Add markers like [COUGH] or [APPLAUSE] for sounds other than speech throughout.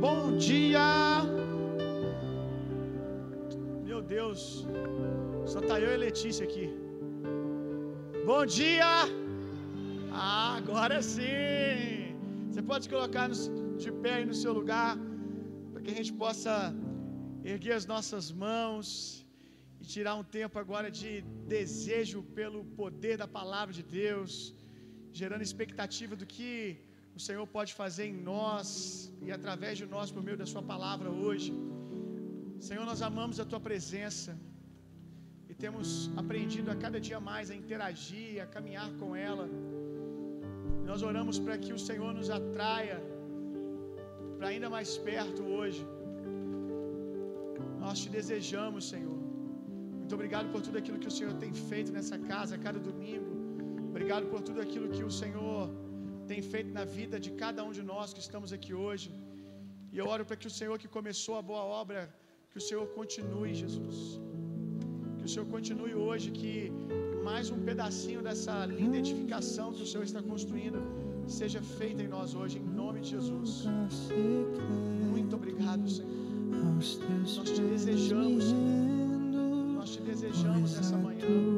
Bom dia. Meu Deus. Só tá eu e Letícia aqui. Bom dia. Ah, agora sim. Você pode colocar de pé aí no seu lugar para que a gente possa erguer as nossas mãos e tirar um tempo agora de desejo pelo poder da palavra de Deus, gerando expectativa do que o Senhor pode fazer em nós e através de nós por meio da Sua palavra hoje. Senhor, nós amamos a Tua presença e temos aprendido a cada dia mais a interagir, a caminhar com ela. Nós oramos para que o Senhor nos atraia para ainda mais perto hoje. Nós te desejamos, Senhor. Muito obrigado por tudo aquilo que o Senhor tem feito nessa casa a cada domingo. Obrigado por tudo aquilo que o Senhor tem feito na vida de cada um de nós que estamos aqui hoje. E eu oro para que o Senhor que começou a boa obra, que o Senhor continue, Jesus. Que o Senhor continue hoje, que mais um pedacinho dessa linda edificação que o Senhor está construindo seja feita em nós hoje, em nome de Jesus. Muito obrigado, Senhor. Nós te desejamos, Senhor. Nós te desejamos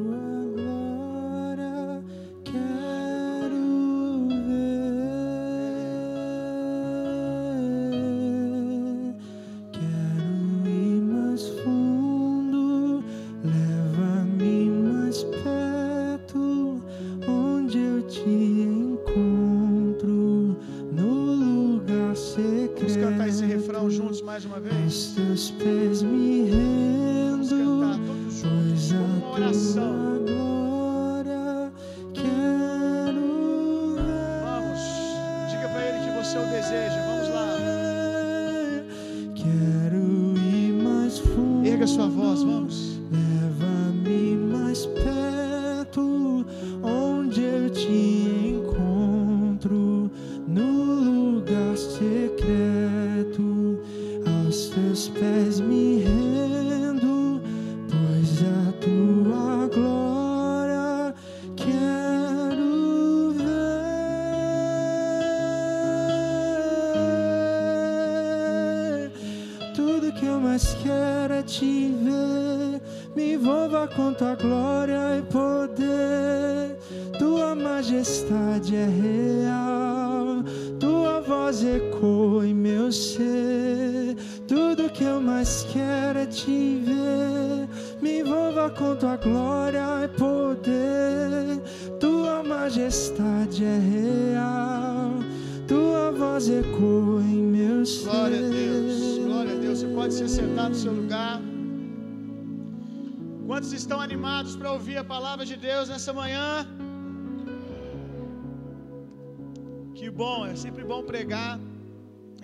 bom pregar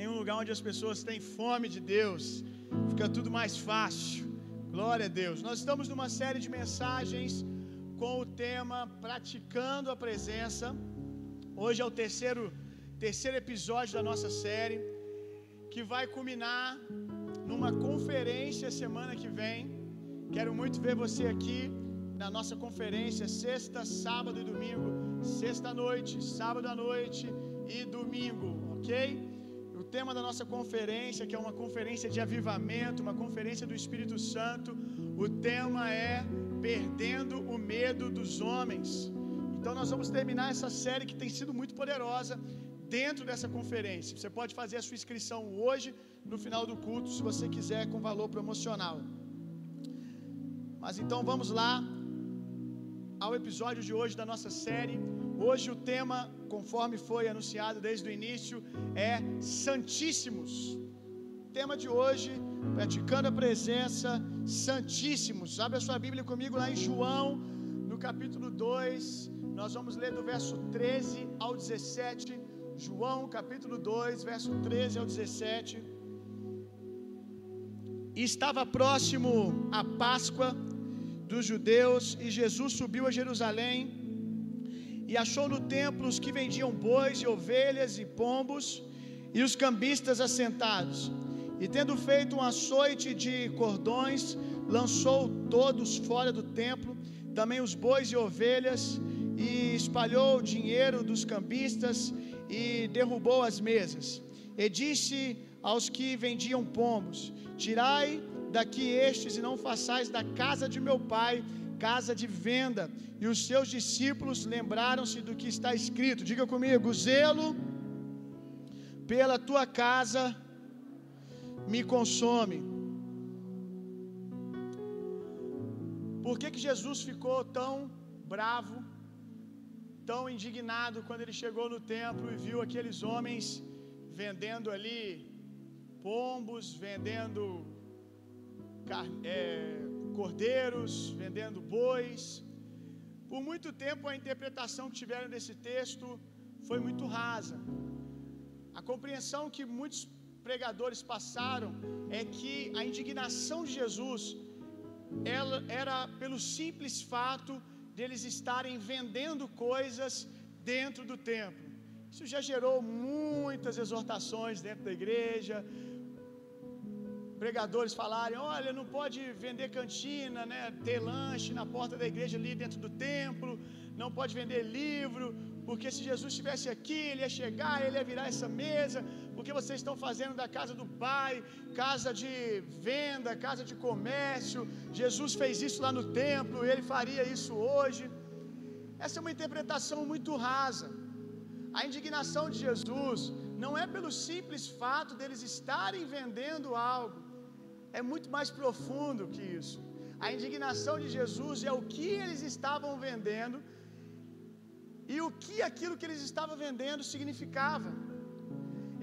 em um lugar onde as pessoas têm fome de Deus. Fica tudo mais fácil. Glória a Deus. Nós estamos numa série de mensagens com o tema Praticando a Presença. Hoje é o terceiro terceiro episódio da nossa série que vai culminar numa conferência semana que vem. Quero muito ver você aqui na nossa conferência, sexta, sábado e domingo. Sexta noite, sábado à noite e domingo, ok? O tema da nossa conferência, que é uma conferência de avivamento, uma conferência do Espírito Santo, o tema é Perdendo o Medo dos Homens. Então, nós vamos terminar essa série que tem sido muito poderosa dentro dessa conferência. Você pode fazer a sua inscrição hoje, no final do culto, se você quiser, com valor promocional. Mas então vamos lá, ao episódio de hoje da nossa série. Hoje o tema, conforme foi anunciado desde o início, é Santíssimos. O tema de hoje, praticando a presença, Santíssimos. Abre a sua Bíblia comigo lá em João, no capítulo 2. Nós vamos ler do verso 13 ao 17. João, capítulo 2, verso 13 ao 17. E estava próximo a Páscoa dos judeus, e Jesus subiu a Jerusalém e achou no templo os que vendiam bois e ovelhas e pombos e os cambistas assentados. E tendo feito um açoite de cordões, lançou todos fora do templo, também os bois e ovelhas, e espalhou o dinheiro dos cambistas e derrubou as mesas. E disse aos que vendiam pombos: Tirai daqui estes e não façais da casa de meu pai casa de venda. E os seus discípulos lembraram-se do que está escrito. Diga comigo: zelo pela tua casa me consome. Por que, que Jesus ficou tão bravo, tão indignado quando ele chegou no templo e viu aqueles homens vendendo ali pombos, vendendo é, cordeiros, vendendo bois? Por muito tempo a interpretação que tiveram desse texto foi muito rasa. A compreensão que muitos pregadores passaram é que a indignação de Jesus ela era pelo simples fato deles estarem vendendo coisas dentro do templo. Isso já gerou muitas exortações dentro da igreja. Pregadores falarem: olha, não pode vender cantina, né, ter lanche na porta da igreja ali dentro do templo, não pode vender livro, porque se Jesus estivesse aqui, ele ia chegar, ele ia virar essa mesa, porque vocês estão fazendo da casa do Pai, casa de venda, casa de comércio. Jesus fez isso lá no templo, ele faria isso hoje. Essa é uma interpretação muito rasa. A indignação de Jesus não é pelo simples fato deles estarem vendendo algo, é muito mais profundo que isso. A indignação de Jesus é o que eles estavam vendendo e o que aquilo que eles estavam vendendo significava.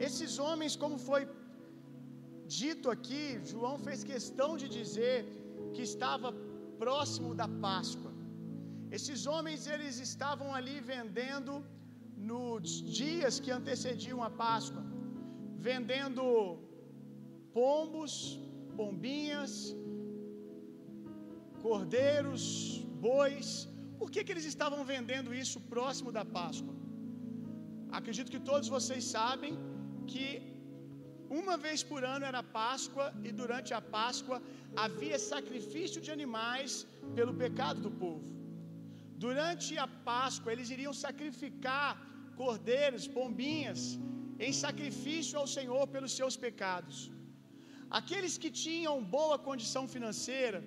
Esses homens, como foi dito aqui, João fez questão de dizer que estava próximo da Páscoa. Esses homens eles estavam ali vendendo nos dias que antecediam a Páscoa, vendendo pombos, pombinhas, cordeiros, bois, por que, que eles estavam vendendo isso próximo da Páscoa? Acredito que todos vocês sabem que uma vez por ano era Páscoa e durante a Páscoa havia sacrifício de animais pelo pecado do povo. Durante a Páscoa eles iriam sacrificar cordeiros, pombinhas, em sacrifício ao Senhor pelos seus pecados. Aqueles que tinham boa condição financeira,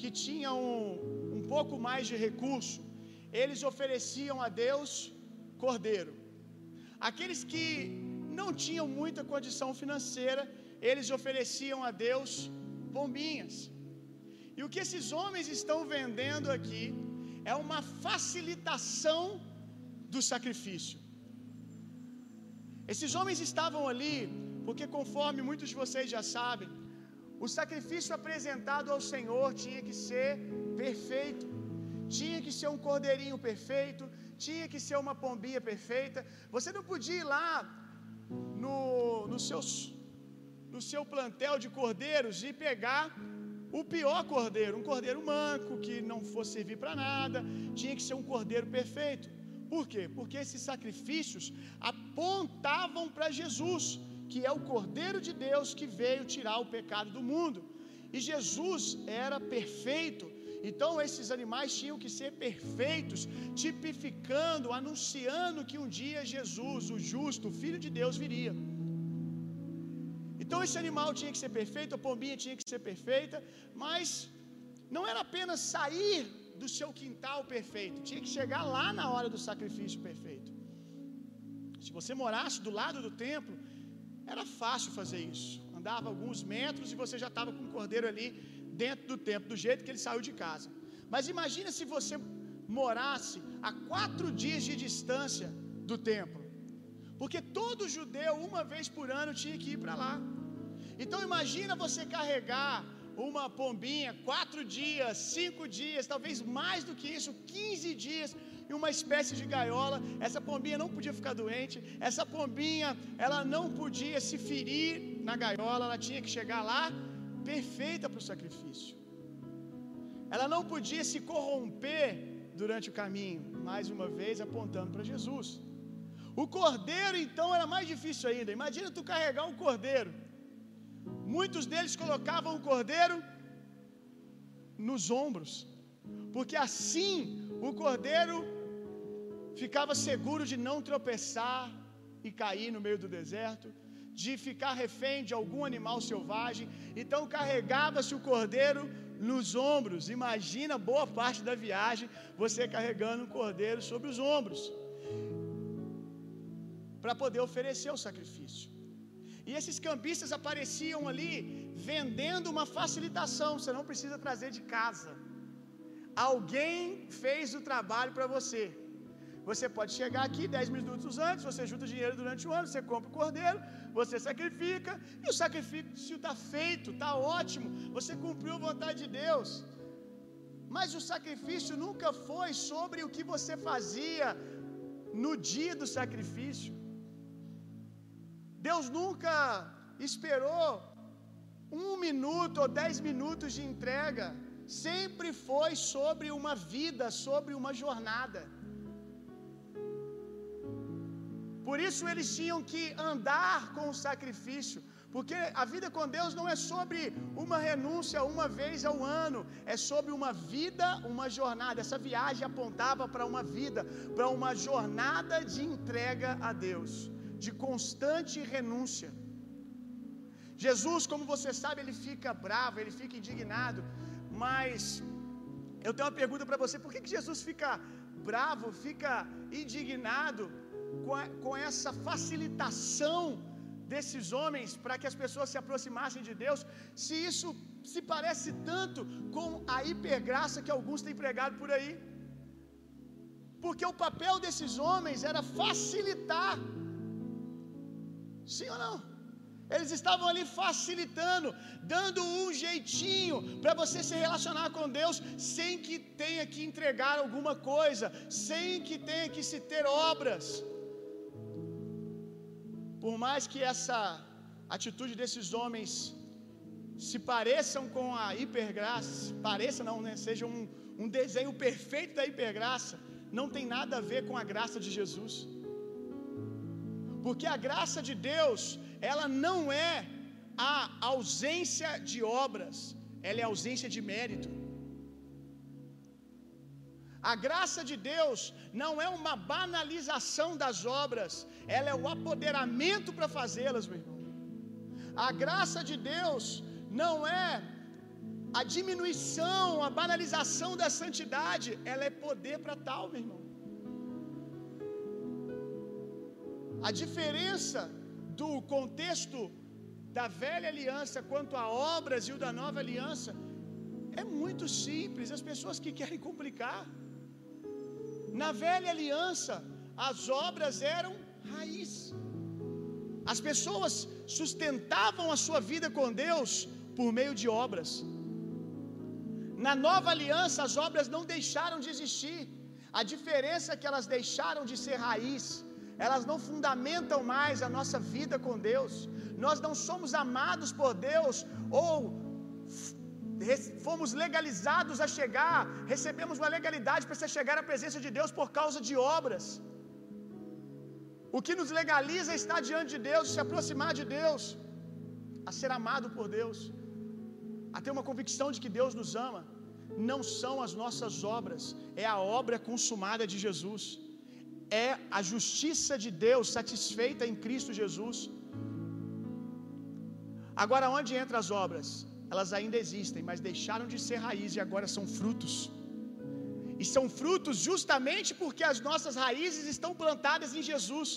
que tinham um pouco mais de recurso, eles ofereciam a Deus cordeiro. Aqueles que não tinham muita condição financeira, eles ofereciam a Deus pombinhas. E o que esses homens estão vendendo aqui é uma facilitação do sacrifício. Esses homens estavam ali porque, conforme muitos de vocês já sabem, o sacrifício apresentado ao Senhor tinha que ser perfeito, tinha que ser um cordeirinho perfeito, tinha que ser uma pombinha perfeita. Você não podia ir lá no, no, seus, no seu plantel de cordeiros e pegar o pior cordeiro, um cordeiro manco que não fosse servir para nada, tinha que ser um cordeiro perfeito. Por quê? Porque esses sacrifícios apontavam para Jesus que é o Cordeiro de Deus que veio tirar o pecado do mundo. E Jesus era perfeito. Então esses animais tinham que ser perfeitos, tipificando, anunciando que um dia Jesus, o justo, o filho de Deus viria. Então esse animal tinha que ser perfeito, a pombinha tinha que ser perfeita, mas não era apenas sair do seu quintal perfeito, tinha que chegar lá na hora do sacrifício perfeito. Se você morasse do lado do templo, era fácil fazer isso. Andava alguns metros e você já estava com o cordeiro ali dentro do templo, do jeito que ele saiu de casa. Mas imagina se você morasse a quatro dias de distância do templo. Porque todo judeu, uma vez por ano, tinha que ir para lá. Então imagina você carregar uma pombinha quatro dias, cinco dias, talvez mais do que isso, quinze dias em uma espécie de gaiola. Essa pombinha não podia ficar doente. Essa pombinha, ela não podia se ferir na gaiola. Ela tinha que chegar lá perfeita para o sacrifício. Ela não podia se corromper durante o caminho. Mais uma vez apontando para Jesus. O cordeiro então era mais difícil ainda. Imagina tu carregar um cordeiro. Muitos deles colocavam o cordeiro nos ombros, porque assim o cordeiro ficava seguro de não tropeçar e cair no meio do deserto, de ficar refém de algum animal selvagem, então carregava-se o cordeiro nos ombros. Imagina boa parte da viagem você carregando um cordeiro sobre os ombros para poder oferecer o sacrifício. E esses cambistas apareciam ali vendendo uma facilitação, você não precisa trazer de casa. Alguém fez o trabalho para você. Você pode chegar aqui 10 minutos antes, você junta dinheiro durante o ano, você compra o cordeiro, você sacrifica, e o sacrifício está feito, está ótimo, você cumpriu a vontade de Deus. Mas o sacrifício nunca foi sobre o que você fazia no dia do sacrifício. Deus nunca esperou um minuto ou dez minutos de entrega, sempre foi sobre uma vida, sobre uma jornada. Por isso eles tinham que andar com o sacrifício, porque a vida com Deus não é sobre uma renúncia uma vez ao ano, é sobre uma vida, uma jornada. Essa viagem apontava para uma vida, para uma jornada de entrega a Deus, de constante renúncia. Jesus, como você sabe, ele fica bravo, ele fica indignado, mas eu tenho uma pergunta para você: por que, que Jesus fica bravo, fica indignado com, a, com essa facilitação desses homens para que as pessoas se aproximassem de Deus, se isso se parece tanto com a hipergraça que alguns têm pregado por aí? Porque o papel desses homens era facilitar. Sim ou não? Eles estavam ali facilitando, dando um jeitinho para você se relacionar com Deus sem que tenha que entregar alguma coisa, sem que tenha que se ter obras. Por mais que essa atitude desses homens se pareçam com a hipergraça, pareça não, né? Seja um, um desenho perfeito da hipergraça, não tem nada a ver com a graça de Jesus. Porque a graça de Deus, ela não é a ausência de obras, ela é a ausência de mérito. A graça de Deus não é uma banalização das obras, ela é o apoderamento para fazê-las, meu irmão. A graça de Deus não é a diminuição, a banalização da santidade, ela é poder para tal, meu irmão. A diferença do contexto da velha aliança quanto a obras e o da nova aliança é muito simples. As pessoas que querem complicar. Na velha aliança, as obras eram raiz. As pessoas sustentavam a sua vida com Deus por meio de obras. Na nova aliança, as obras não deixaram de existir. A diferença é que elas deixaram de ser raiz elas não fundamentam mais a nossa vida com Deus. Nós não somos amados por Deus ou fomos legalizados a chegar, recebemos uma legalidade para chegar à presença de Deus por causa de obras. O que nos legaliza é estar diante de Deus, se aproximar de Deus, a ser amado por Deus, a ter uma convicção de que Deus nos ama. Não são as nossas obras, é a obra consumada de Jesus é a justiça de Deus satisfeita em Cristo Jesus. Agora, onde entram as obras? Elas ainda existem, mas deixaram de ser raiz e agora são frutos. E são frutos justamente porque as nossas raízes estão plantadas em Jesus.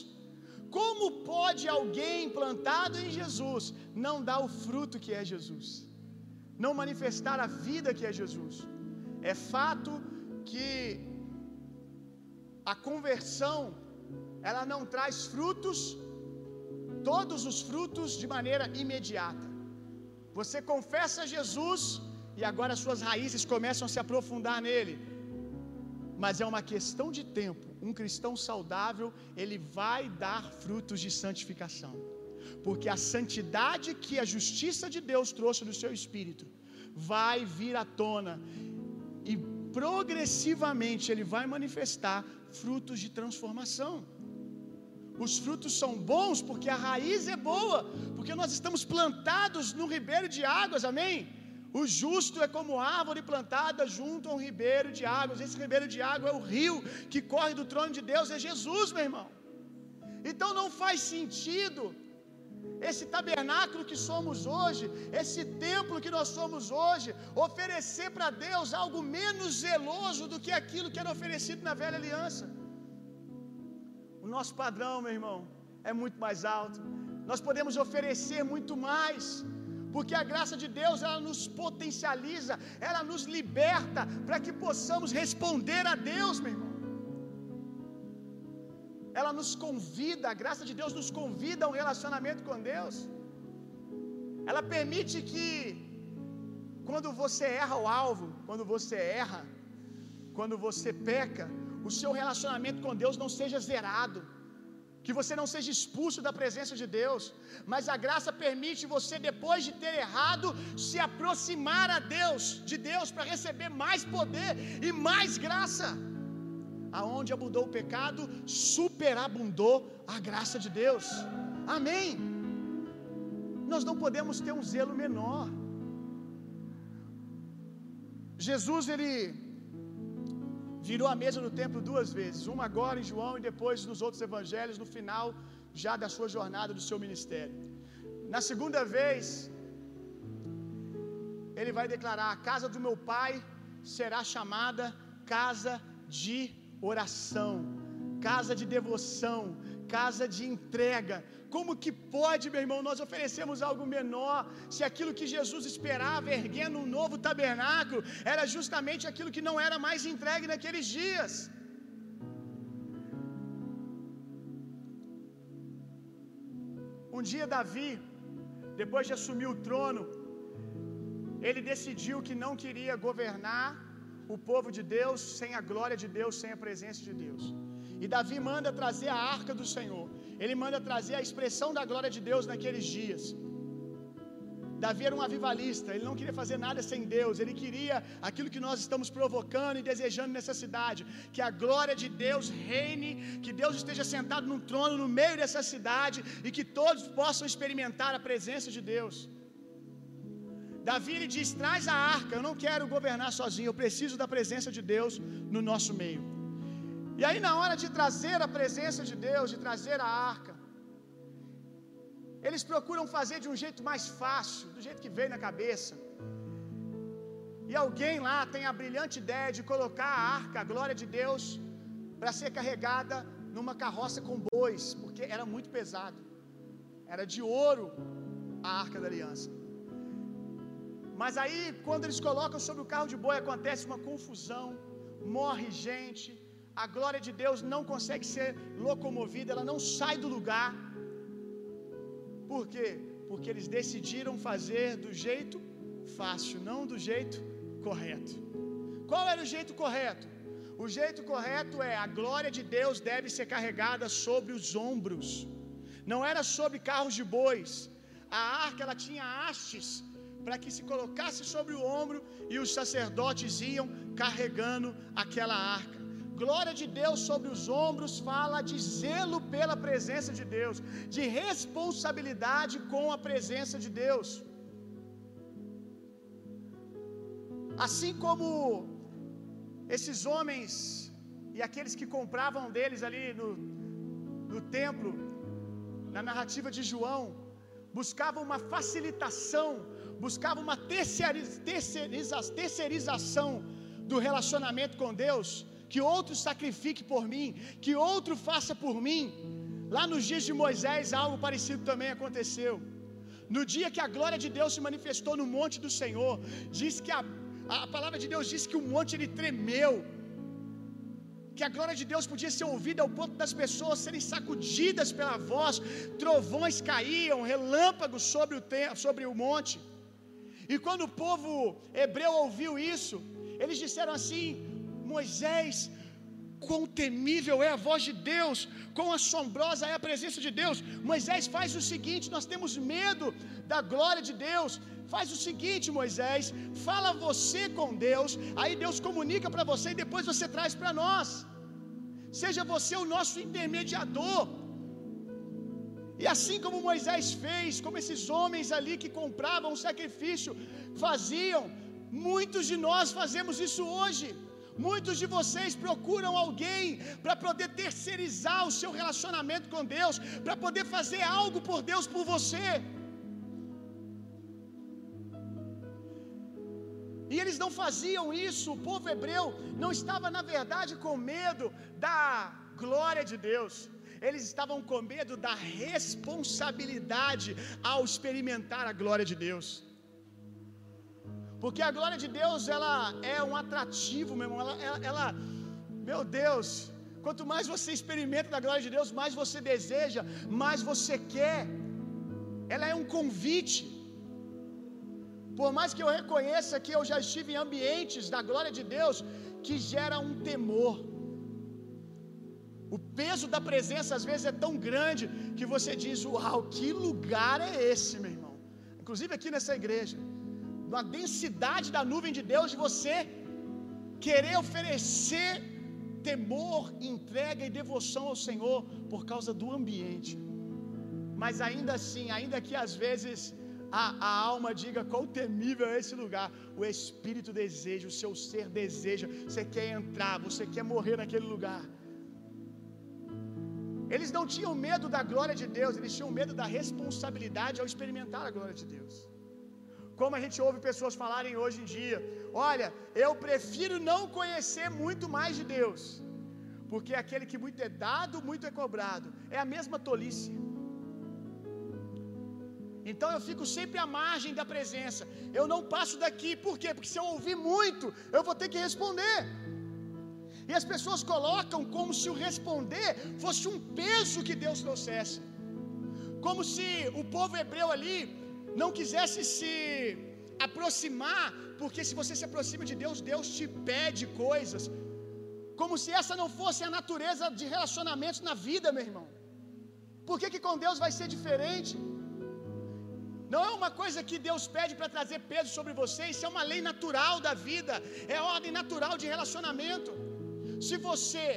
Como pode alguém plantado em Jesus não dar o fruto que é Jesus? Não manifestar a vida que é Jesus? É fato que a conversão ela não traz frutos, todos os frutos de maneira imediata. Você confessa Jesus e agora suas raízes começam a se aprofundar nele. Mas é uma questão de tempo. Um cristão saudável, ele vai dar frutos de santificação. Porque a santidade que a justiça de Deus trouxe no seu espírito vai vir à tona e progressivamente ele vai manifestar frutos de transformação. Os frutos são bons porque a raiz é boa, porque nós estamos plantados no ribeiro de águas, amém? O justo é como árvore plantada junto a um ribeiro de águas. Esse ribeiro de água é o rio que corre do trono de Deus, é Jesus, meu irmão. Então não faz sentido esse tabernáculo que somos hoje, esse templo que nós somos hoje, oferecer para Deus algo menos zeloso do que aquilo que era oferecido na velha aliança. O nosso padrão, meu irmão, é muito mais alto. Nós podemos oferecer muito mais, porque a graça de Deus ela nos potencializa, ela nos liberta para que possamos responder a Deus, meu irmão. Ela nos convida, a graça de Deus nos convida a um relacionamento com Deus. Ela permite que quando você erra o alvo, quando você erra, quando você peca, o seu relacionamento com Deus não seja zerado que você não seja expulso da presença de Deus, mas a graça permite você, depois de ter errado, se aproximar a Deus, de Deus, para receber mais poder e mais graça. Aonde abundou o pecado, superabundou a graça de Deus. Amém. Nós não podemos ter um zelo menor. Jesus, ele virou a mesa no templo duas vezes, uma agora em João e depois nos outros evangelhos, no final já da sua jornada, do seu ministério. Na segunda vez, ele vai declarar: A casa do meu pai será chamada casa de oração, casa de devoção, casa de entrega. Como que pode, meu irmão, nós oferecemos algo menor, se aquilo que Jesus esperava, erguendo um novo tabernáculo, era justamente aquilo que não era mais entregue naqueles dias? Um dia, Davi, depois de assumir o trono, ele decidiu que não queria governar o povo de Deus sem a glória de Deus, sem a presença de Deus. E Davi manda trazer a arca do Senhor. Ele manda trazer a expressão da glória de Deus naqueles dias. Davi era um avivalista, ele não queria fazer nada sem Deus, ele queria aquilo que nós estamos provocando e desejando nessa cidade, que a glória de Deus reine, que Deus esteja sentado num trono no meio dessa cidade e que todos possam experimentar a presença de Deus. Davi ele diz: traz a arca, eu não quero governar sozinho, eu preciso da presença de Deus no nosso meio. E aí, na hora de trazer a presença de Deus, de trazer a arca, eles procuram fazer de um jeito mais fácil, do jeito que veio na cabeça. E alguém lá tem a brilhante ideia de colocar a arca, a glória de Deus, para ser carregada numa carroça com bois, porque era muito pesado. Era de ouro a arca da aliança. Mas aí, quando eles colocam sobre o carro de boi, acontece uma confusão, morre gente, a glória de Deus não consegue ser locomovida, ela não sai do lugar. Por quê? Porque eles decidiram fazer do jeito fácil, não do jeito correto. Qual era o jeito correto? O jeito correto é a glória de Deus deve ser carregada sobre os ombros. Não era sobre carros de bois. A arca ela tinha hastes para que se colocasse sobre o ombro e os sacerdotes iam carregando aquela arca. Glória de Deus sobre os ombros fala de zelo pela presença de Deus, de responsabilidade com a presença de Deus. Assim como esses homens e aqueles que compravam deles ali no, no templo, na narrativa de João, buscavam uma facilitação, buscavam uma terceiriza, terceirização do relacionamento com Deus que outro sacrifique por mim, que outro faça por mim. Lá nos dias de Moisés, algo parecido também aconteceu. No dia que a glória de Deus se manifestou no monte do Senhor, diz que a, a palavra de Deus diz que o monte ele tremeu, que a glória de Deus podia ser ouvida ao ponto das pessoas serem sacudidas pela voz, trovões caíam, relâmpagos sobre o, sobre o monte. E quando o povo hebreu ouviu isso, eles disseram assim: Moisés, quão temível é a voz de Deus, quão assombrosa é a presença de Deus. Moisés faz o seguinte: nós temos medo da glória de Deus. Faz o seguinte, Moisés, fala você com Deus, aí Deus comunica para você e depois você traz para nós. Seja você o nosso intermediador. E assim como Moisés fez, como esses homens ali que compravam o sacrifício faziam, muitos de nós fazemos isso hoje. Muitos de vocês procuram alguém para poder terceirizar o seu relacionamento com Deus, para poder fazer algo por Deus por você. E eles não faziam isso, o povo hebreu não estava, na verdade, com medo da glória de Deus, eles estavam com medo da responsabilidade ao experimentar a glória de Deus. Porque a glória de Deus, ela é um atrativo, meu irmão. Ela, ela, ela, meu Deus, quanto mais você experimenta da glória de Deus, mais você deseja, mais você quer. Ela é um convite. Por mais que eu reconheça que eu já estive em ambientes da glória de Deus que gera um temor. O peso da presença às vezes é tão grande que você diz: Uau, que lugar é esse, meu irmão? Inclusive aqui nessa igreja, uma densidade da nuvem de Deus, de você querer oferecer temor, entrega e devoção ao Senhor por causa do ambiente. Mas ainda assim, ainda que às vezes a, a alma diga quão temível é esse lugar, o espírito deseja, o seu ser deseja, você quer entrar, você quer morrer naquele lugar. Eles não tinham medo da glória de Deus, eles tinham medo da responsabilidade ao experimentar a glória de Deus. Como a gente ouve pessoas falarem hoje em dia: olha, eu prefiro não conhecer muito mais de Deus, porque aquele que muito é dado, muito é cobrado. É a mesma tolice. Então eu fico sempre à margem da presença. Eu não passo daqui, por quê? Porque se eu ouvir muito, eu vou ter que responder. E as pessoas colocam como se o responder fosse um peso que Deus trouxesse. Como se o povo hebreu ali não quisesse se aproximar, porque se você se aproxima de Deus, Deus te pede coisas. Como se essa não fosse a natureza de relacionamentos na vida, meu irmão. Por que, que com Deus vai ser diferente? Não é uma coisa que Deus pede para trazer peso sobre você, isso é uma lei natural da vida, é ordem natural de relacionamento. Se você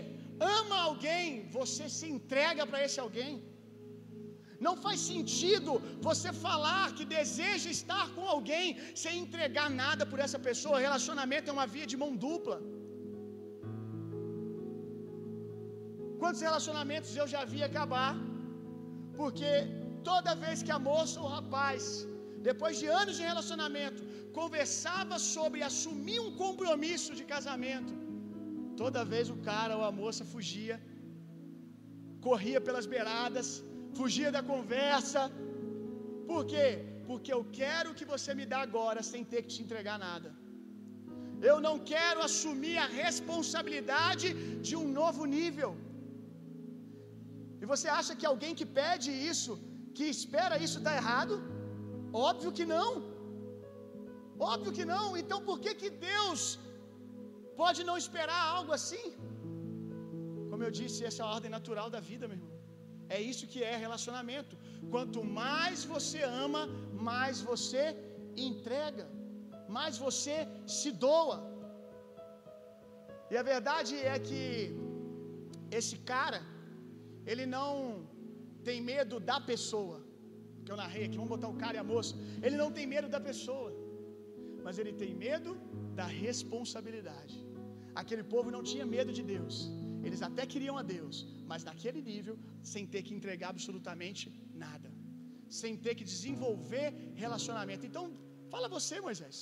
ama alguém, você se entrega para esse alguém. Não faz sentido você falar que deseja estar com alguém sem entregar nada por essa pessoa. Relacionamento é uma via de mão dupla. Quantos relacionamentos eu já vi acabar? Porque toda vez que a moça ou o rapaz, depois de anos de relacionamento, conversava sobre assumir um compromisso de casamento, toda vez o cara ou a moça fugia, corria pelas beiradas, fugia da conversa. Por quê? Porque eu quero que você me dá agora sem ter que te entregar nada. Eu não quero assumir a responsabilidade de um novo nível. E você acha que alguém que pede isso, que espera isso está errado? Óbvio que não. Óbvio que não. Então por que que Deus pode não esperar algo assim? Como eu disse, essa é a ordem natural da vida, meu irmão. É isso que é relacionamento. Quanto mais você ama, mais você entrega, mais você se doa. E a verdade é que esse cara, ele não tem medo da pessoa. Que eu narrei aqui, vamos botar o cara e a moça. Ele não tem medo da pessoa, mas ele tem medo da responsabilidade. Aquele povo não tinha medo de Deus. Eles até queriam a Deus, mas naquele nível, sem ter que entregar absolutamente nada, sem ter que desenvolver relacionamento. Então, fala você, Moisés.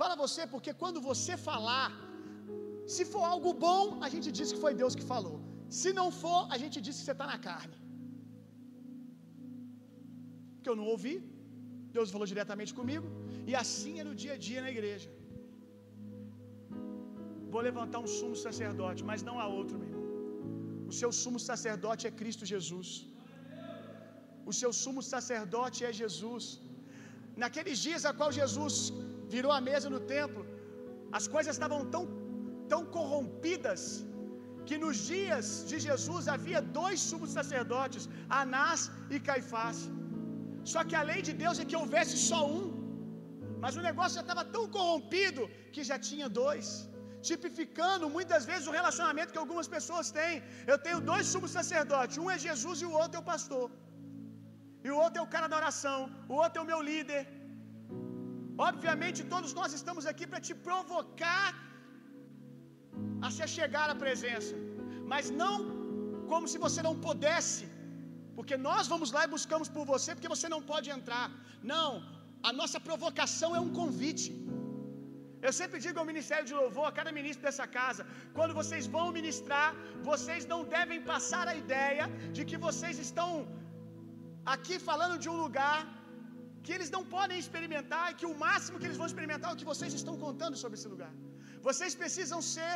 Fala você, porque quando você falar, se for algo bom, a gente diz que foi Deus que falou. Se não for, a gente diz que você está na carne. Que eu não ouvi, Deus falou diretamente comigo, e assim é no dia a dia na igreja. Vou levantar um sumo sacerdote, mas não há outro, meu irmão. O seu sumo sacerdote é Cristo Jesus. O seu sumo sacerdote é Jesus. Naqueles dias a qual Jesus virou a mesa no templo, as coisas estavam tão, tão corrompidas que nos dias de Jesus havia dois sumos sacerdotes, Anás e Caifás. Só que a lei de Deus é que houvesse só um. Mas o negócio já estava tão corrompido que já tinha dois tipificando muitas vezes o relacionamento que algumas pessoas têm. Eu tenho dois sumos sacerdotes, um é Jesus e o outro é o pastor. e o outro é o cara da oração, o outro é o meu líder. Obviamente, todos nós estamos aqui para te provocar a se chegar à presença, mas não como se você não pudesse, porque nós vamos lá e buscamos por você, porque você não pode entrar. Não, a nossa provocação é um convite. Eu sempre digo ao ministério de louvor, a cada ministro dessa casa, quando vocês vão ministrar, vocês não devem passar a ideia de que vocês estão aqui falando de um lugar que eles não podem experimentar e que o máximo que eles vão experimentar é o que vocês estão contando sobre esse lugar. Vocês precisam ser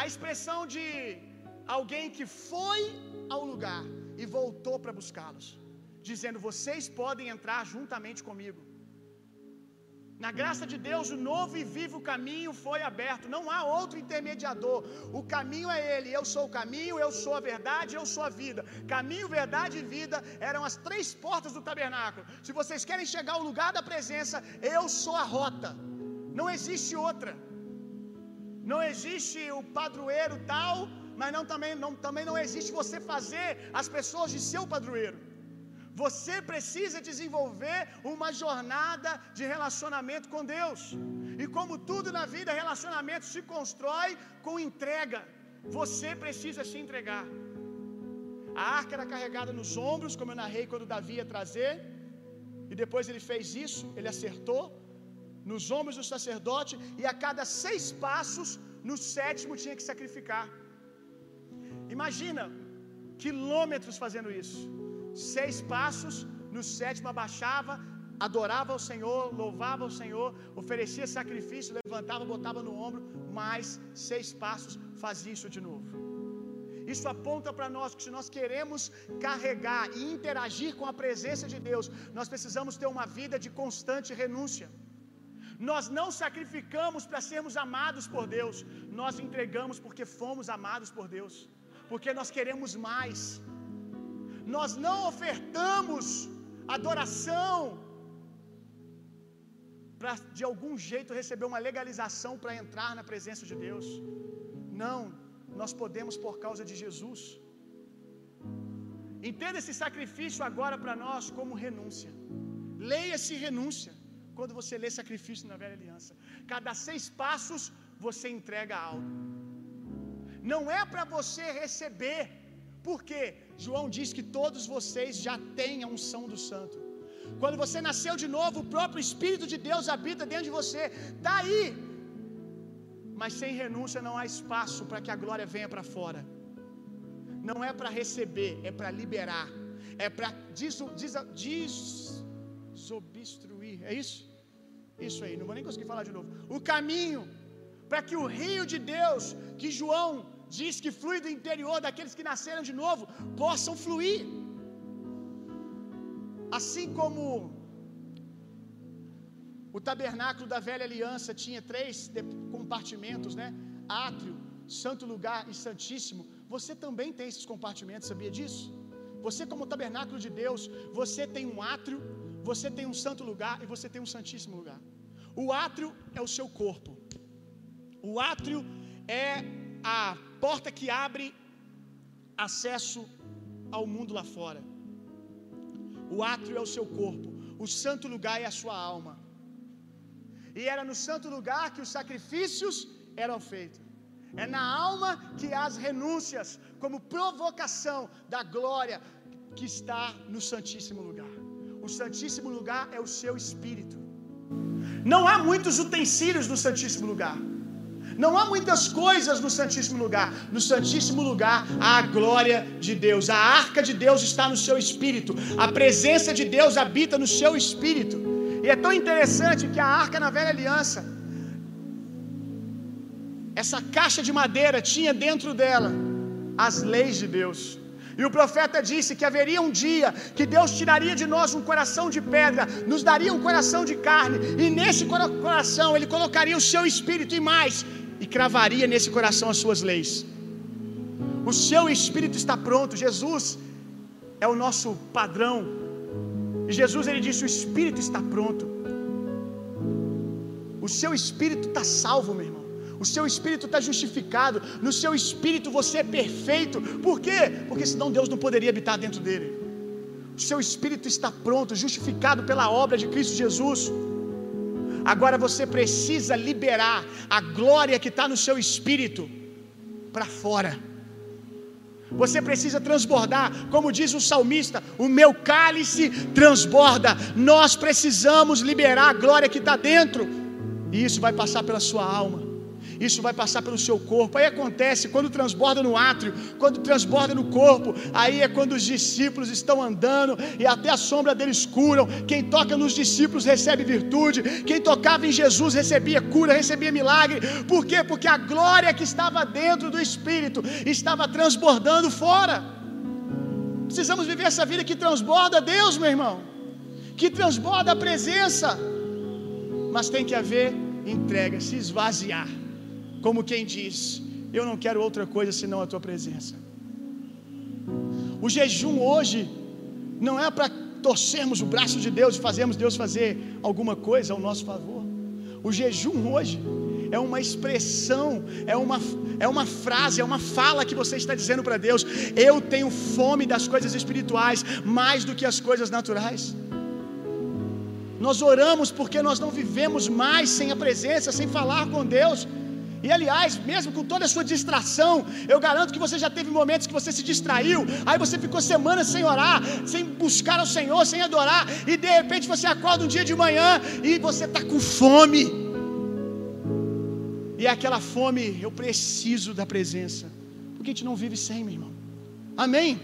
a expressão de alguém que foi ao lugar e voltou para buscá-los, dizendo: Vocês podem entrar juntamente comigo. Na graça de Deus, o novo e vivo caminho foi aberto. Não há outro intermediador. O caminho é Ele. Eu sou o caminho, eu sou a verdade, eu sou a vida. Caminho, verdade e vida eram as três portas do tabernáculo. Se vocês querem chegar ao lugar da presença, eu sou a rota. Não existe outra. Não existe o padroeiro tal, mas não, também, não, também não existe você fazer as pessoas de seu padroeiro. Você precisa desenvolver uma jornada de relacionamento com Deus. E como tudo na vida, relacionamento se constrói com entrega. Você precisa se entregar. A arca era carregada nos ombros, como eu narrei quando Davi ia trazer. E depois ele fez isso, ele acertou nos ombros do sacerdote, e a cada seis passos, no sétimo tinha que sacrificar. Imagina quilômetros fazendo isso seis passos, no sétimo abaixava, adorava ao Senhor, louvava ao Senhor, oferecia sacrifício, levantava, botava no ombro, mais seis passos, fazia isso de novo. Isso aponta para nós que se nós queremos carregar e interagir com a presença de Deus, nós precisamos ter uma vida de constante renúncia. Nós não sacrificamos para sermos amados por Deus, nós entregamos porque fomos amados por Deus, porque nós queremos mais. Nós não ofertamos adoração para de algum jeito receber uma legalização para entrar na presença de Deus. Não, nós podemos por causa de Jesus. Entenda esse sacrifício agora para nós como renúncia. Leia-se renúncia quando você lê sacrifício na velha aliança. Cada seis passos você entrega algo. Não é para você receber por quê? João diz que todos vocês já têm a unção do santo. Quando você nasceu de novo, o próprio Espírito de Deus habita dentro de você. Está aí. Mas sem renúncia não há espaço para que a glória venha para fora. Não é para receber, é para liberar. É para desobstruir. É isso? Isso aí, não vou nem conseguir falar de novo. O caminho para que o rio de Deus, que João diz que flui do interior daqueles que nasceram de novo, possam fluir. Assim como o tabernáculo da velha aliança tinha três compartimentos, né? Átrio, santo lugar e santíssimo. Você também tem esses compartimentos, sabia disso? Você, como tabernáculo de Deus, você tem um átrio, você tem um santo lugar e você tem um santíssimo lugar. O átrio é o seu corpo. O átrio é a porta que abre acesso ao mundo lá fora. O átrio é o seu corpo, o santo lugar é a sua alma. E era no santo lugar que os sacrifícios eram feitos. É na alma que as renúncias, como provocação da glória que está no Santíssimo lugar. O Santíssimo lugar é o seu espírito. Não há muitos utensílios no Santíssimo lugar. Não há muitas coisas no Santíssimo Lugar. No Santíssimo Lugar há a glória de Deus. A arca de Deus está no seu espírito. A presença de Deus habita no seu espírito. E é tão interessante que a arca na velha aliança, essa caixa de madeira tinha dentro dela as leis de Deus. E o profeta disse que haveria um dia que Deus tiraria de nós um coração de pedra, nos daria um coração de carne, e nesse coração ele colocaria o seu espírito e mais, e cravaria nesse coração as suas leis. O seu espírito está pronto. Jesus é o nosso padrão. E Jesus ele disse: O espírito está pronto. O seu espírito está salvo, meu irmão. O seu espírito está justificado. No seu espírito você é perfeito. Por quê? Porque senão Deus não poderia habitar dentro dele. O seu espírito está pronto, justificado pela obra de Cristo Jesus. Agora você precisa liberar a glória que está no seu espírito para fora. Você precisa transbordar, como diz o salmista: o meu cálice transborda. Nós precisamos liberar a glória que está dentro, e isso vai passar pela sua alma isso vai passar pelo seu corpo. Aí acontece quando transborda no átrio, quando transborda no corpo, aí é quando os discípulos estão andando e até a sombra deles curam. Quem toca nos discípulos recebe virtude, quem tocava em Jesus recebia cura, recebia milagre. Por quê? Porque a glória que estava dentro do Espírito estava transbordando fora. Precisamos viver essa vida que transborda Deus, meu irmão, que transborda a presença, mas tem que haver entrega, se esvaziar como quem diz: Eu não quero outra coisa senão a tua presença. O jejum hoje não é para torcermos o braço de Deus e fazermos Deus fazer alguma coisa ao nosso favor. O jejum hoje é uma expressão, é uma, é uma frase, é uma fala que você está dizendo para Deus: Eu tenho fome das coisas espirituais mais do que as coisas naturais. Nós oramos porque nós não vivemos mais sem a presença, sem falar com Deus. E aliás, mesmo com toda a sua distração, eu garanto que você já teve momentos que você se distraiu, aí você ficou semanas sem orar, sem buscar ao Senhor, sem adorar, e de repente você acorda um dia de manhã e você está com fome. E é aquela fome, eu preciso da presença, porque a gente não vive sem, meu irmão. Amém?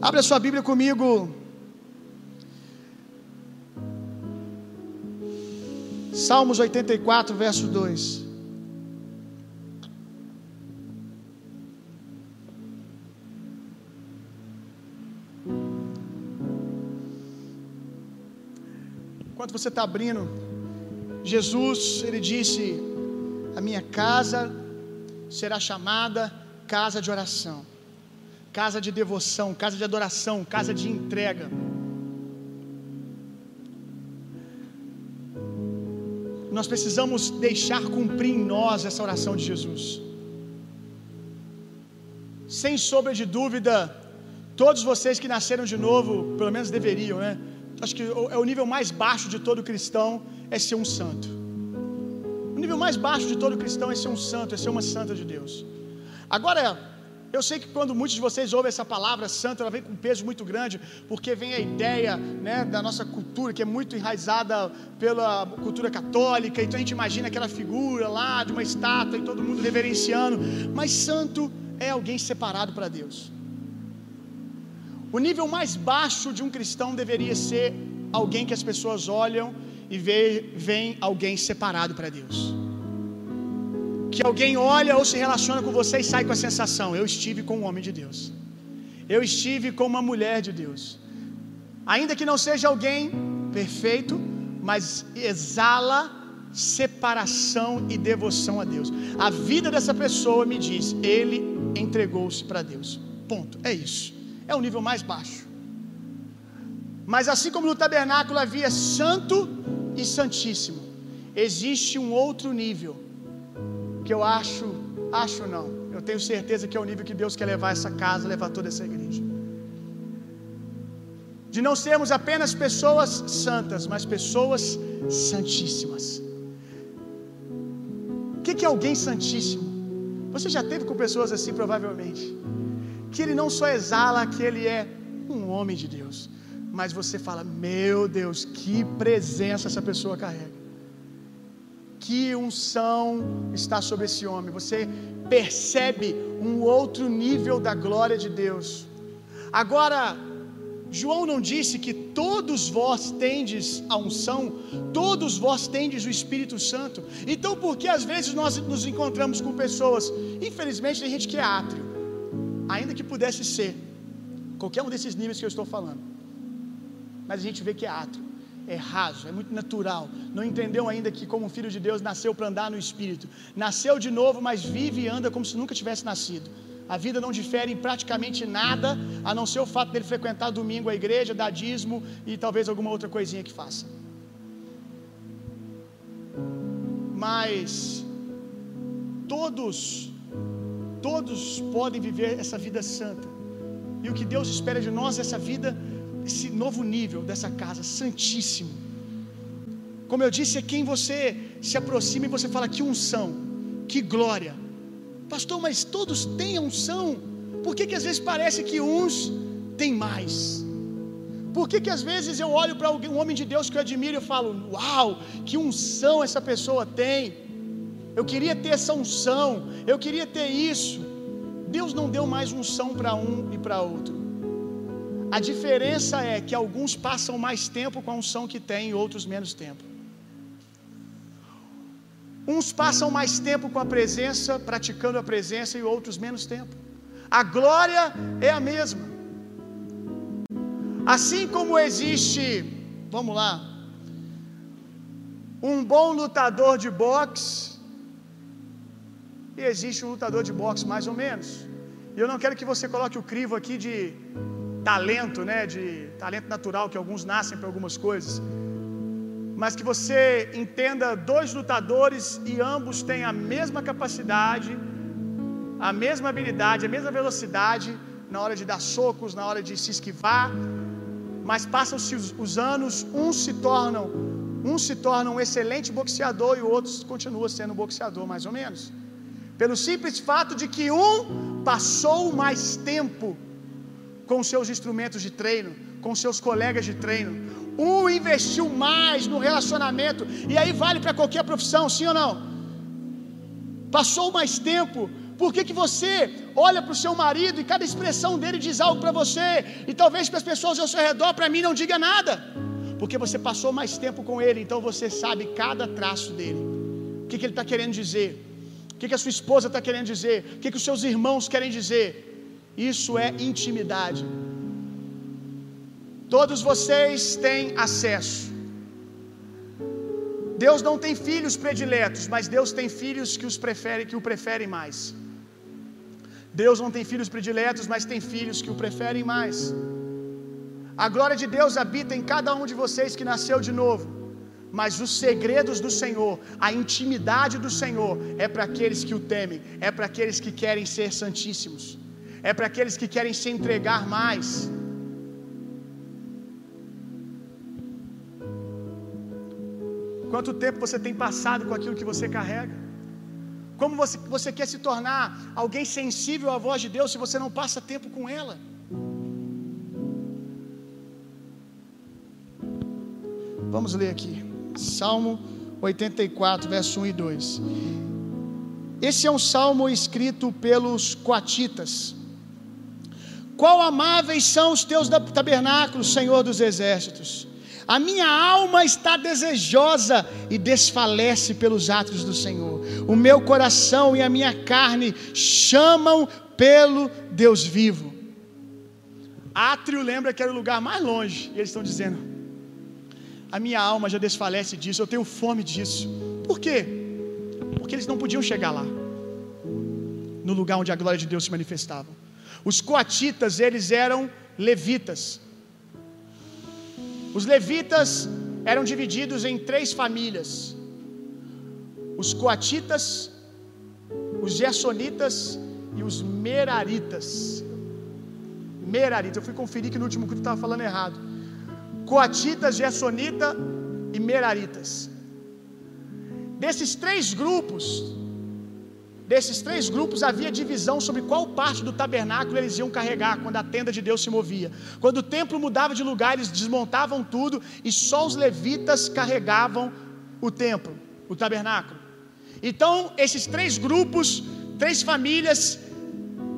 Abra sua Bíblia comigo. Salmos 84, verso 2. Enquanto você está abrindo, Jesus, ele disse: A minha casa será chamada casa de oração, casa de devoção, casa de adoração, casa de entrega. Nós precisamos deixar cumprir em nós essa oração de Jesus. Sem sombra de dúvida, todos vocês que nasceram de novo, pelo menos deveriam, né? Acho que é o nível mais baixo de todo cristão é ser um santo. O nível mais baixo de todo cristão é ser um santo, é ser uma santa de Deus. Agora, eu sei que quando muitos de vocês ouvem essa palavra santa, ela vem com um peso muito grande, porque vem a ideia né, da nossa cultura, que é muito enraizada pela cultura católica, então a gente imagina aquela figura lá de uma estátua e todo mundo reverenciando, mas santo é alguém separado para Deus. O nível mais baixo de um cristão deveria ser alguém que as pessoas olham e veem alguém separado para Deus. Que alguém olha ou se relaciona com você e sai com a sensação: eu estive com um homem de Deus. Eu estive com uma mulher de Deus. Ainda que não seja alguém perfeito, mas exala separação e devoção a Deus. A vida dessa pessoa me diz: ele entregou-se para Deus. Ponto. É isso é o nível mais baixo. Mas assim como no tabernáculo havia santo e santíssimo, existe um outro nível que eu acho, acho não, eu tenho certeza que é o nível que Deus quer levar essa casa, levar toda essa igreja. De não sermos apenas pessoas santas, mas pessoas santíssimas. O que é alguém santíssimo? Você já teve com pessoas assim, provavelmente que ele não só exala que ele é um homem de Deus, mas você fala: Meu Deus, que presença essa pessoa carrega, que unção está sobre esse homem. Você percebe um outro nível da glória de Deus. Agora, João não disse que todos vós tendes a unção, todos vós tendes o Espírito Santo. Então, por que às vezes nós nos encontramos com pessoas, infelizmente tem gente que é átrio, ainda que pudesse ser qualquer um desses níveis que eu estou falando, mas a gente vê que é átrio, é raso, é muito natural, não entendeu ainda que, como filho de Deus, nasceu para andar no espírito, nasceu de novo, mas vive e anda como se nunca tivesse nascido. A vida não difere em praticamente nada, a não ser o fato dele frequentar domingo a igreja, dar dízimo e talvez alguma outra coisinha que faça. Mas todos Todos podem viver essa vida santa. E o que Deus espera de nós é essa vida esse novo nível dessa casa, santíssimo. Como eu disse, é quem você se aproxima e você fala que unção, que glória. Pastor, mas todos têm unção. Por que, que às vezes parece que uns têm mais? Por que, que às vezes eu olho para um homem de Deus que eu admiro e falo, uau, que unção essa pessoa tem? Eu queria ter essa unção, eu queria ter isso. Deus não deu mais unção para um e para outro. A diferença é que alguns passam mais tempo com a unção que têm e outros menos tempo. Uns passam mais tempo com a presença, praticando a presença, e outros menos tempo. A glória é a mesma. Assim como existe, vamos lá, um bom lutador de boxe, e existe um lutador de boxe mais ou menos. E eu não quero que você coloque o crivo aqui de talento, né, de talento natural que alguns nascem para algumas coisas. Mas que você entenda dois lutadores e ambos têm a mesma capacidade, a mesma habilidade, a mesma velocidade na hora de dar socos, na hora de se esquivar. Mas passam-se os, os anos, uns se tornam, um se torna um excelente boxeador e o outro continua sendo um boxeador mais ou menos. Pelo simples fato de que um passou mais tempo com seus instrumentos de treino, com seus colegas de treino. Um investiu mais no relacionamento, e aí vale para qualquer profissão, sim ou não? Passou mais tempo. Por que, que você olha para o seu marido e cada expressão dele diz algo para você, e talvez para as pessoas ao seu redor, para mim, não diga nada? Porque você passou mais tempo com ele, então você sabe cada traço dele. O que, que ele está querendo dizer? O que, que a sua esposa está querendo dizer? O que, que os seus irmãos querem dizer? Isso é intimidade. Todos vocês têm acesso. Deus não tem filhos prediletos, mas Deus tem filhos que os prefere, que o preferem mais. Deus não tem filhos prediletos, mas tem filhos que o preferem mais. A glória de Deus habita em cada um de vocês que nasceu de novo. Mas os segredos do Senhor, a intimidade do Senhor, é para aqueles que o temem, é para aqueles que querem ser santíssimos, é para aqueles que querem se entregar mais. Quanto tempo você tem passado com aquilo que você carrega? Como você, você quer se tornar alguém sensível à voz de Deus se você não passa tempo com ela? Vamos ler aqui. Salmo 84, verso 1 e 2. Esse é um salmo escrito pelos coatitas. Qual amáveis são os teus tabernáculos, Senhor dos exércitos. A minha alma está desejosa e desfalece pelos atos do Senhor. O meu coração e a minha carne chamam pelo Deus vivo. Átrio lembra que era o lugar mais longe. E eles estão dizendo: A minha alma já desfalece disso, eu tenho fome disso. Por quê? Porque eles não podiam chegar lá, no lugar onde a glória de Deus se manifestava. Os coatitas, eles eram levitas. Os levitas eram divididos em três famílias: os coatitas, os gersonitas e os meraritas. Meraritas, eu fui conferir que no último culto estava falando errado. Coatitas, gersonita e meraritas. Desses três grupos, desses três grupos havia divisão sobre qual parte do tabernáculo eles iam carregar quando a tenda de Deus se movia. Quando o templo mudava de lugar, eles desmontavam tudo e só os levitas carregavam o templo, o tabernáculo. Então, esses três grupos, três famílias,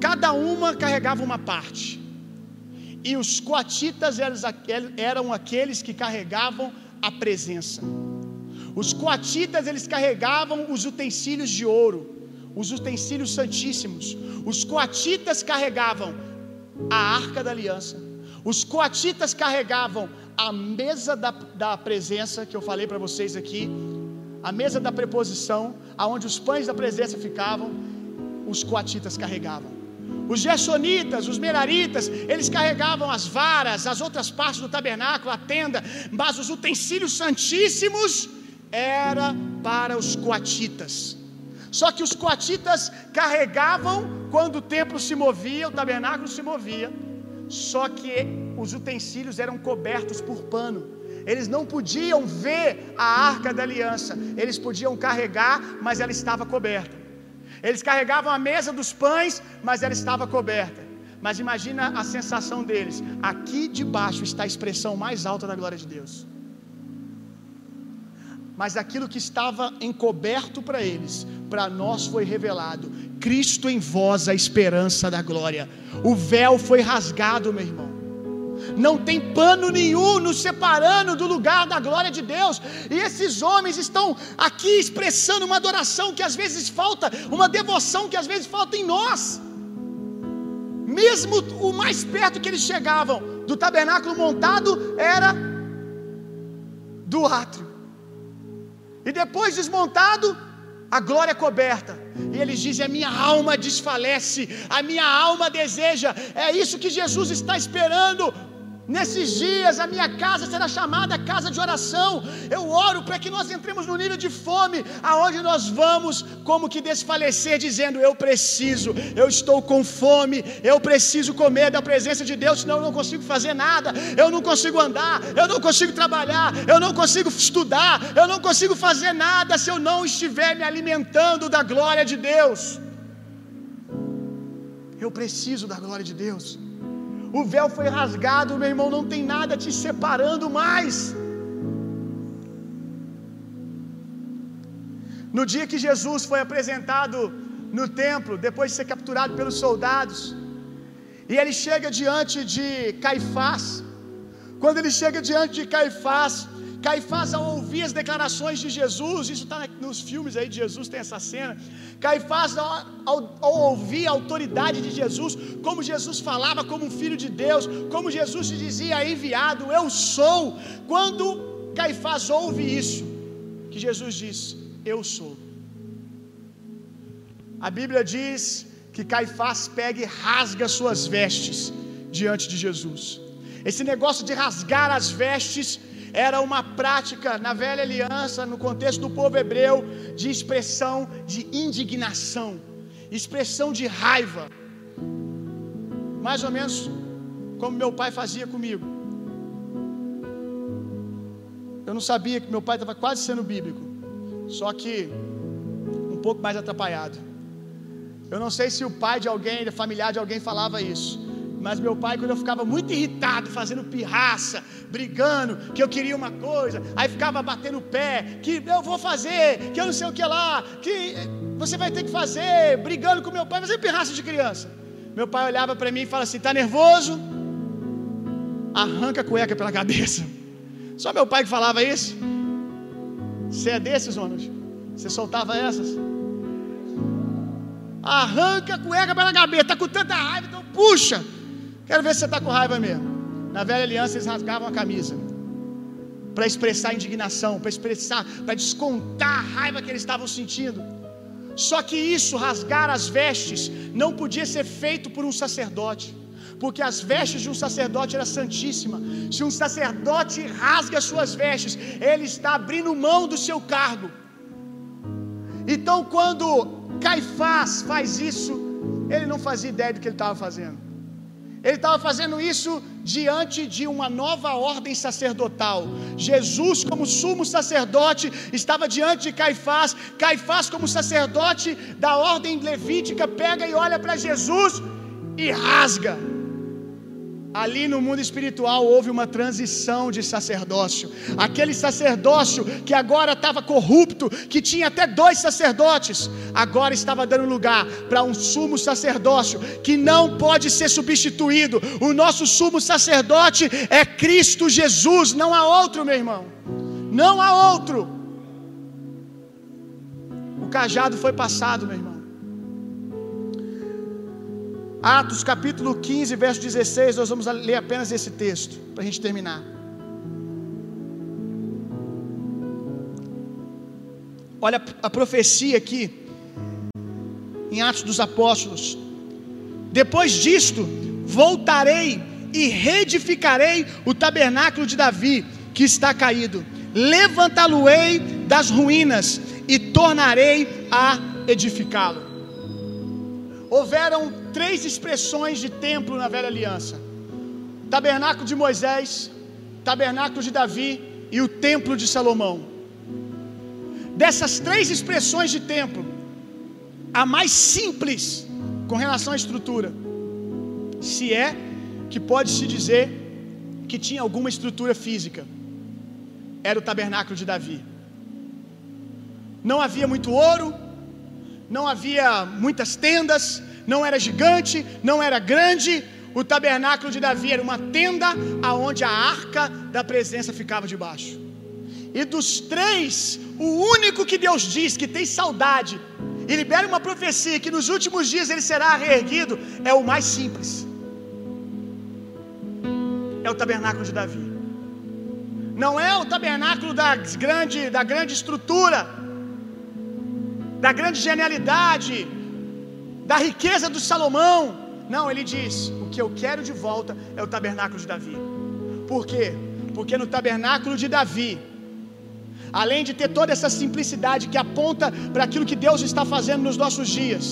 cada uma carregava uma parte. E os coatitas eram aqueles que carregavam a presença. Os coatitas eles carregavam os utensílios de ouro os utensílios santíssimos. Os coatitas carregavam a arca da aliança. Os coatitas carregavam a mesa da, da presença, que eu falei para vocês aqui, a mesa da preposição, aonde os pães da presença ficavam, os coatitas carregavam. Os gersonitas, os meraritas, eles carregavam as varas, as outras partes do tabernáculo, a tenda, mas os utensílios santíssimos era para os coatitas. Só que os coatitas carregavam quando o templo se movia, o tabernáculo se movia, só que os utensílios eram cobertos por pano. Eles não podiam ver a arca da aliança, eles podiam carregar, mas ela estava coberta. Eles carregavam a mesa dos pães, mas ela estava coberta. Mas imagina a sensação deles. Aqui debaixo está a expressão mais alta da glória de Deus. Mas aquilo que estava encoberto para eles, para nós foi revelado. Cristo em vós a esperança da glória. O véu foi rasgado, meu irmão. Não tem pano nenhum nos separando do lugar da glória de Deus. E esses homens estão aqui expressando uma adoração que às vezes falta, uma devoção que às vezes falta em nós. Mesmo o mais perto que eles chegavam do tabernáculo montado era do átrio. E depois desmontado, a glória é coberta. E eles dizem: A minha alma desfalece, a minha alma deseja. É isso que Jesus está esperando Nesses dias a minha casa será chamada casa de oração. Eu oro para que nós entremos no nível de fome, aonde nós vamos como que desfalecer, dizendo: Eu preciso, eu estou com fome, eu preciso comer da presença de Deus, senão eu não consigo fazer nada, eu não consigo andar, eu não consigo trabalhar, eu não consigo estudar, eu não consigo fazer nada se eu não estiver me alimentando da glória de Deus. Eu preciso da glória de Deus. O véu foi rasgado, meu irmão, não tem nada te separando mais. No dia que Jesus foi apresentado no templo, depois de ser capturado pelos soldados, e ele chega diante de Caifás. Quando ele chega diante de Caifás, Caifás, ao ouvir as declarações de Jesus, isso está nos filmes aí de Jesus, tem essa cena. Caifás, ao, ao, ouvir a autoridade de Jesus, como Jesus falava como um filho de Deus, como Jesus se dizia enviado, eu sou. Quando Caifás ouve isso, que Jesus diz, eu sou. A Bíblia diz que Caifás pega e rasga suas vestes diante de Jesus. Esse negócio de rasgar as vestes era uma prática na velha aliança, no contexto do povo hebreu, de expressão de indignação, expressão de raiva. Mais ou menos como meu pai fazia comigo. Eu não sabia que meu pai estava quase sendo bíblico, só que um pouco mais atrapalhado. Eu não sei se o pai de alguém, familiar de alguém falava isso. Mas meu pai, quando eu ficava muito irritado, fazendo pirraça, brigando, que eu queria uma coisa, aí ficava batendo o pé, que eu vou fazer, que eu não sei o que lá, que você vai ter que fazer, brigando com meu pai, fazendo pirraça de criança. Meu pai olhava para mim e falava assim: tá nervoso? Arranca a cueca pela cabeça. [LAUGHS] Só meu pai que falava isso. Você é desses, homens? Você soltava essas? Arranca a cueca pela cabeça, tá com tanta raiva, então puxa. Quero ver se você está com raiva mesmo. Na velha aliança eles rasgavam a camisa para expressar indignação, para expressar, para descontar a raiva que eles estavam sentindo. Só que isso, rasgar as vestes, não podia ser feito por um sacerdote, porque as vestes de um sacerdote era santíssima. Se um sacerdote rasga as suas vestes, ele está abrindo mão do seu cargo. Então, quando Caifás faz isso, ele não fazia ideia do que ele estava fazendo. Ele estava fazendo isso diante de uma nova ordem sacerdotal. Jesus, como sumo sacerdote, estava diante de Caifás. Caifás, como sacerdote da ordem levítica, pega e olha para Jesus e rasga Ali no mundo espiritual houve uma transição de sacerdócio. Aquele sacerdócio que agora estava corrupto, que tinha até dois sacerdotes, agora estava dando lugar para um sumo sacerdócio que não pode ser substituído. O nosso sumo sacerdote é Cristo Jesus, não há outro, meu irmão. Não há outro. O cajado foi passado, meu irmão. Atos capítulo 15, verso 16, nós vamos ler apenas esse texto, para a gente terminar. Olha a profecia aqui, em Atos dos Apóstolos. Depois disto, voltarei e reedificarei o tabernáculo de Davi, que está caído. Levantá-lo-ei das ruínas e tornarei a edificá-lo. Houveram três expressões de templo na velha aliança: tabernáculo de Moisés, tabernáculo de Davi e o templo de Salomão. Dessas três expressões de templo, a mais simples com relação à estrutura, se é que pode se dizer que tinha alguma estrutura física, era o tabernáculo de Davi. Não havia muito ouro, não havia muitas tendas, não era gigante, não era grande. O tabernáculo de Davi era uma tenda aonde a arca da presença ficava debaixo. E dos três, o único que Deus diz que tem saudade e libera uma profecia que nos últimos dias ele será reerguido é o mais simples. É o tabernáculo de Davi. Não é o tabernáculo da grande, da grande estrutura, da grande genialidade, da riqueza do Salomão. Não, ele diz: o que eu quero de volta é o tabernáculo de Davi. Por quê? Porque no tabernáculo de Davi, além de ter toda essa simplicidade que aponta para aquilo que Deus está fazendo nos nossos dias,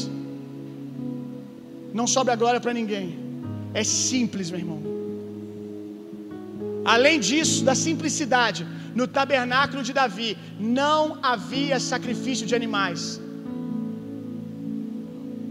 não sobra glória para ninguém. É simples, meu irmão. Além disso, da simplicidade, no tabernáculo de Davi não havia sacrifício de animais.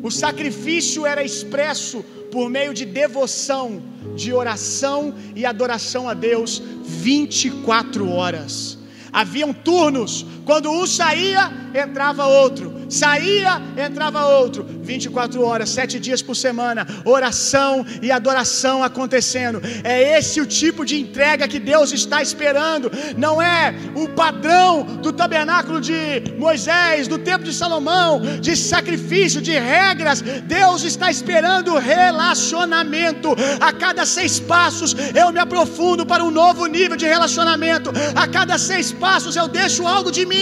O sacrifício era expresso por meio de devoção, de oração e adoração a Deus 24 horas. Haviam turnos, quando um saía, entrava outro, saía, entrava outro, 24 horas, sete dias por semana, oração e adoração acontecendo. É esse o tipo de entrega que Deus está esperando, não é o padrão do tabernáculo de Moisés, do templo de Salomão, de sacrifício, de regras. Deus está esperando relacionamento. A cada seis passos eu me aprofundo para um novo nível de relacionamento. A cada seis passos eu deixo algo de mim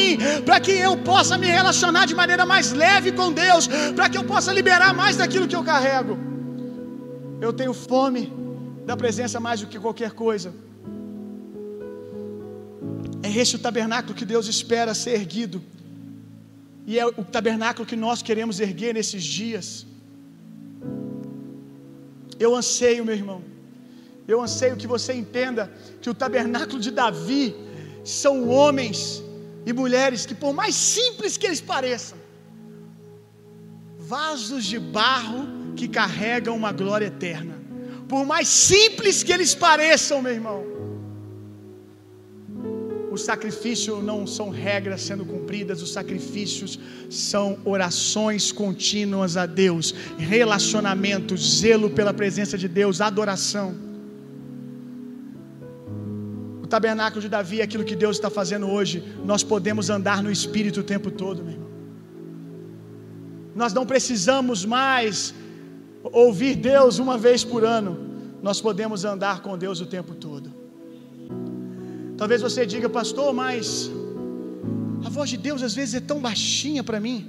para que eu possa me relacionar de maneira mais leve com Deus, para que eu possa liberar mais daquilo que eu carrego. Eu tenho fome da presença mais do que qualquer coisa. É esse o tabernáculo que Deus espera ser erguido. E é o tabernáculo que nós queremos erguer nesses dias. Eu anseio, meu irmão. Eu anseio que você entenda que o tabernáculo de Davi são homens e mulheres que, por mais simples que eles pareçam, vasos de barro que carregam uma glória eterna. Por mais simples que eles pareçam, meu irmão, o sacrifício não são regras sendo cumpridas, os sacrifícios são orações contínuas a Deus, relacionamento, zelo pela presença de Deus, adoração. Tabernáculo de Davi é aquilo que Deus está fazendo hoje. Nós podemos andar no Espírito o tempo todo, meu irmão. Nós não precisamos mais ouvir Deus uma vez por ano. Nós podemos andar com Deus o tempo todo. Talvez você diga, pastor, mas a voz de Deus às vezes é tão baixinha para mim.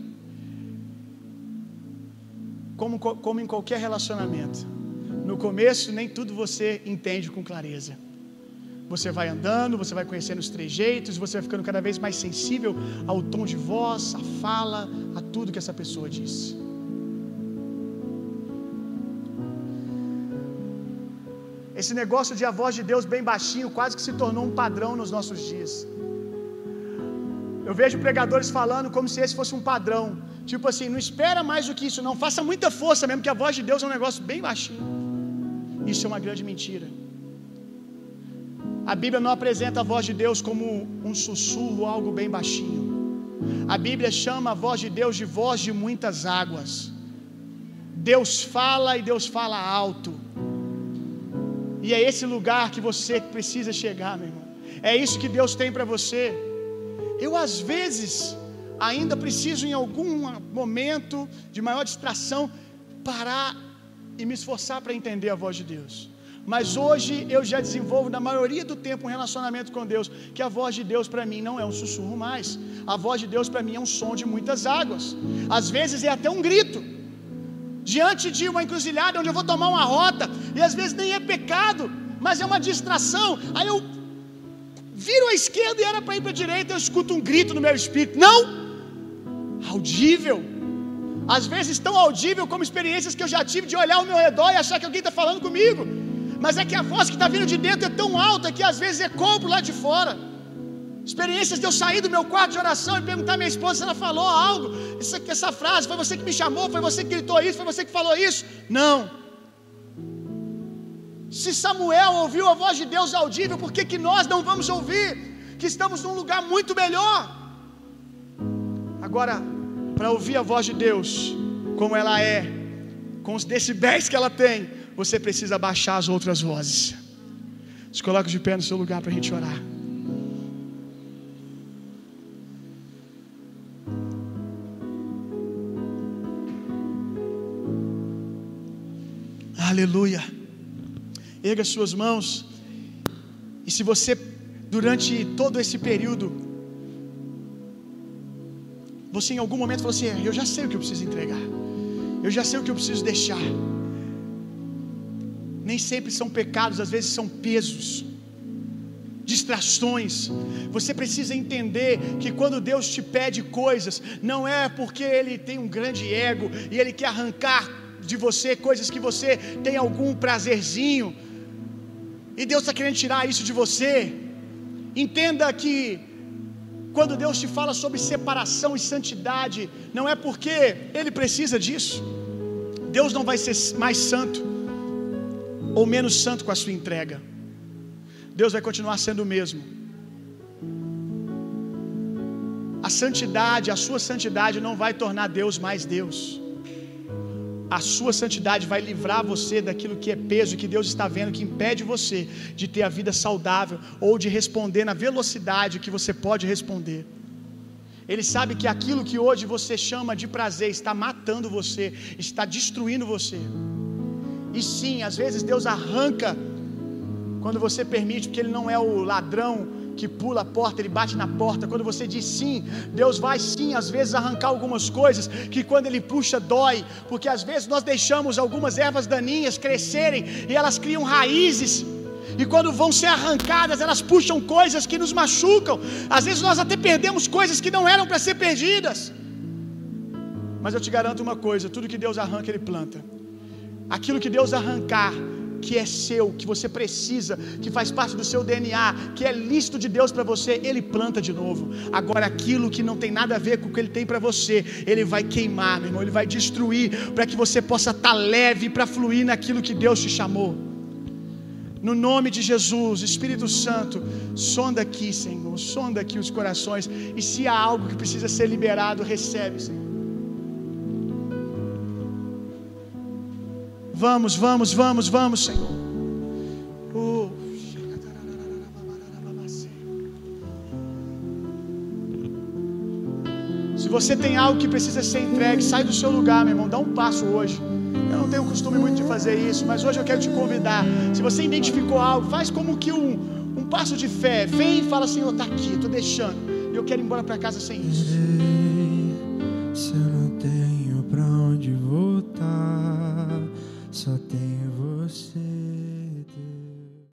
Como, como em qualquer relacionamento. No começo, nem tudo você entende com clareza. Você vai andando, você vai conhecendo os trejeitos, você vai ficando cada vez mais sensível ao tom de voz, à fala, a tudo que essa pessoa diz. Esse negócio de a voz de Deus bem baixinho quase que se tornou um padrão nos nossos dias. Eu vejo pregadores falando como se esse fosse um padrão. Tipo assim, não espera mais do que isso, não. Faça muita força mesmo, que a voz de Deus é um negócio bem baixinho. Isso é uma grande mentira. A Bíblia não apresenta a voz de Deus como um sussurro, algo bem baixinho. A Bíblia chama a voz de Deus de voz de muitas águas. Deus fala e Deus fala alto. E é esse lugar que você precisa chegar, meu irmão. É isso que Deus tem para você. Eu, às vezes, ainda preciso, em algum momento de maior distração, parar e me esforçar para entender a voz de Deus. Mas hoje eu já desenvolvo, na maioria do tempo, um relacionamento com Deus, que a voz de Deus para mim não é um sussurro mais. A voz de Deus para mim é um som de muitas águas. Às vezes é até um grito. Diante de uma encruzilhada onde eu vou tomar uma rota, e às vezes nem é pecado, mas é uma distração. Aí eu viro à esquerda e era para ir para a direita, eu escuto um grito no meu espírito. Não! Audível. Às vezes tão audível como experiências que eu já tive de olhar ao meu redor e achar que alguém está falando comigo. Mas é que a voz que está vindo de dentro é tão alta que às vezes é ecoa lá de fora. Experiências de eu sair do meu quarto de oração e perguntar à minha esposa se ela falou algo. Aqui, essa frase, foi você que me chamou, foi você que gritou isso, foi você que falou isso. Não. Se Samuel ouviu a voz de Deus audível, por que, que nós não vamos ouvir? Que estamos num lugar muito melhor. Agora, para ouvir a voz de Deus, como ela é, com os decibéis que ela tem, você precisa baixar as outras vozes. Se coloca de pé no seu lugar para a gente orar. Aleluia. Erga suas mãos. E se você, durante todo esse período, você em algum momento falou assim: é, Eu já sei o que eu preciso entregar. Eu já sei o que eu preciso deixar. Nem sempre são pecados, às vezes são pesos, distrações. Você precisa entender que quando Deus te pede coisas, não é porque Ele tem um grande ego e Ele quer arrancar de você coisas que você tem algum prazerzinho, e Deus está querendo tirar isso de você. Entenda que quando Deus te fala sobre separação e santidade, não é porque Ele precisa disso. Deus não vai ser mais santo ou menos santo com a sua entrega. Deus vai continuar sendo o mesmo. A santidade, a sua santidade não vai tornar Deus mais Deus a sua santidade vai livrar você daquilo que é peso, que Deus está vendo, que impede você de ter a vida saudável ou de responder na velocidade que você pode responder. Ele sabe que aquilo que hoje você chama de prazer está matando você, está destruindo você. E sim, às vezes Deus arranca quando você permite, porque Ele não é o ladrão que pula a porta, ele bate na porta. Quando você diz sim, Deus vai sim, às vezes, arrancar algumas coisas que quando ele puxa dói, porque às vezes nós deixamos algumas ervas daninhas crescerem e elas criam raízes. E quando vão ser arrancadas, elas puxam coisas que nos machucam. Às vezes nós até perdemos coisas que não eram para ser perdidas. Mas eu te garanto uma coisa: tudo que Deus arranca, Ele planta. Aquilo que Deus arrancar, que é seu, que você precisa, que faz parte do seu DNA, que é lícito de Deus para você, ele planta de novo. Agora aquilo que não tem nada a ver com o que ele tem para você, ele vai queimar, meu irmão, ele vai destruir para que você possa estar tá leve para fluir naquilo que Deus te chamou. No nome de Jesus, Espírito Santo, sonda aqui, Senhor, sonda aqui os corações. E se há algo que precisa ser liberado, recebe, Senhor. Vamos, vamos, vamos, vamos, Senhor. Oh, [LAUGHS] se você tem algo que precisa ser entregue, sai do seu lugar, meu irmão. Dá um passo hoje. Eu não tenho costume muito de fazer isso, mas hoje eu quero te convidar. Se você identificou algo, faz como que um, um passo de fé. Vem e fala, Senhor, está aqui, estou deixando. E eu quero ir embora para casa sem isso. Se eu não tenho para onde voltar só tenho você.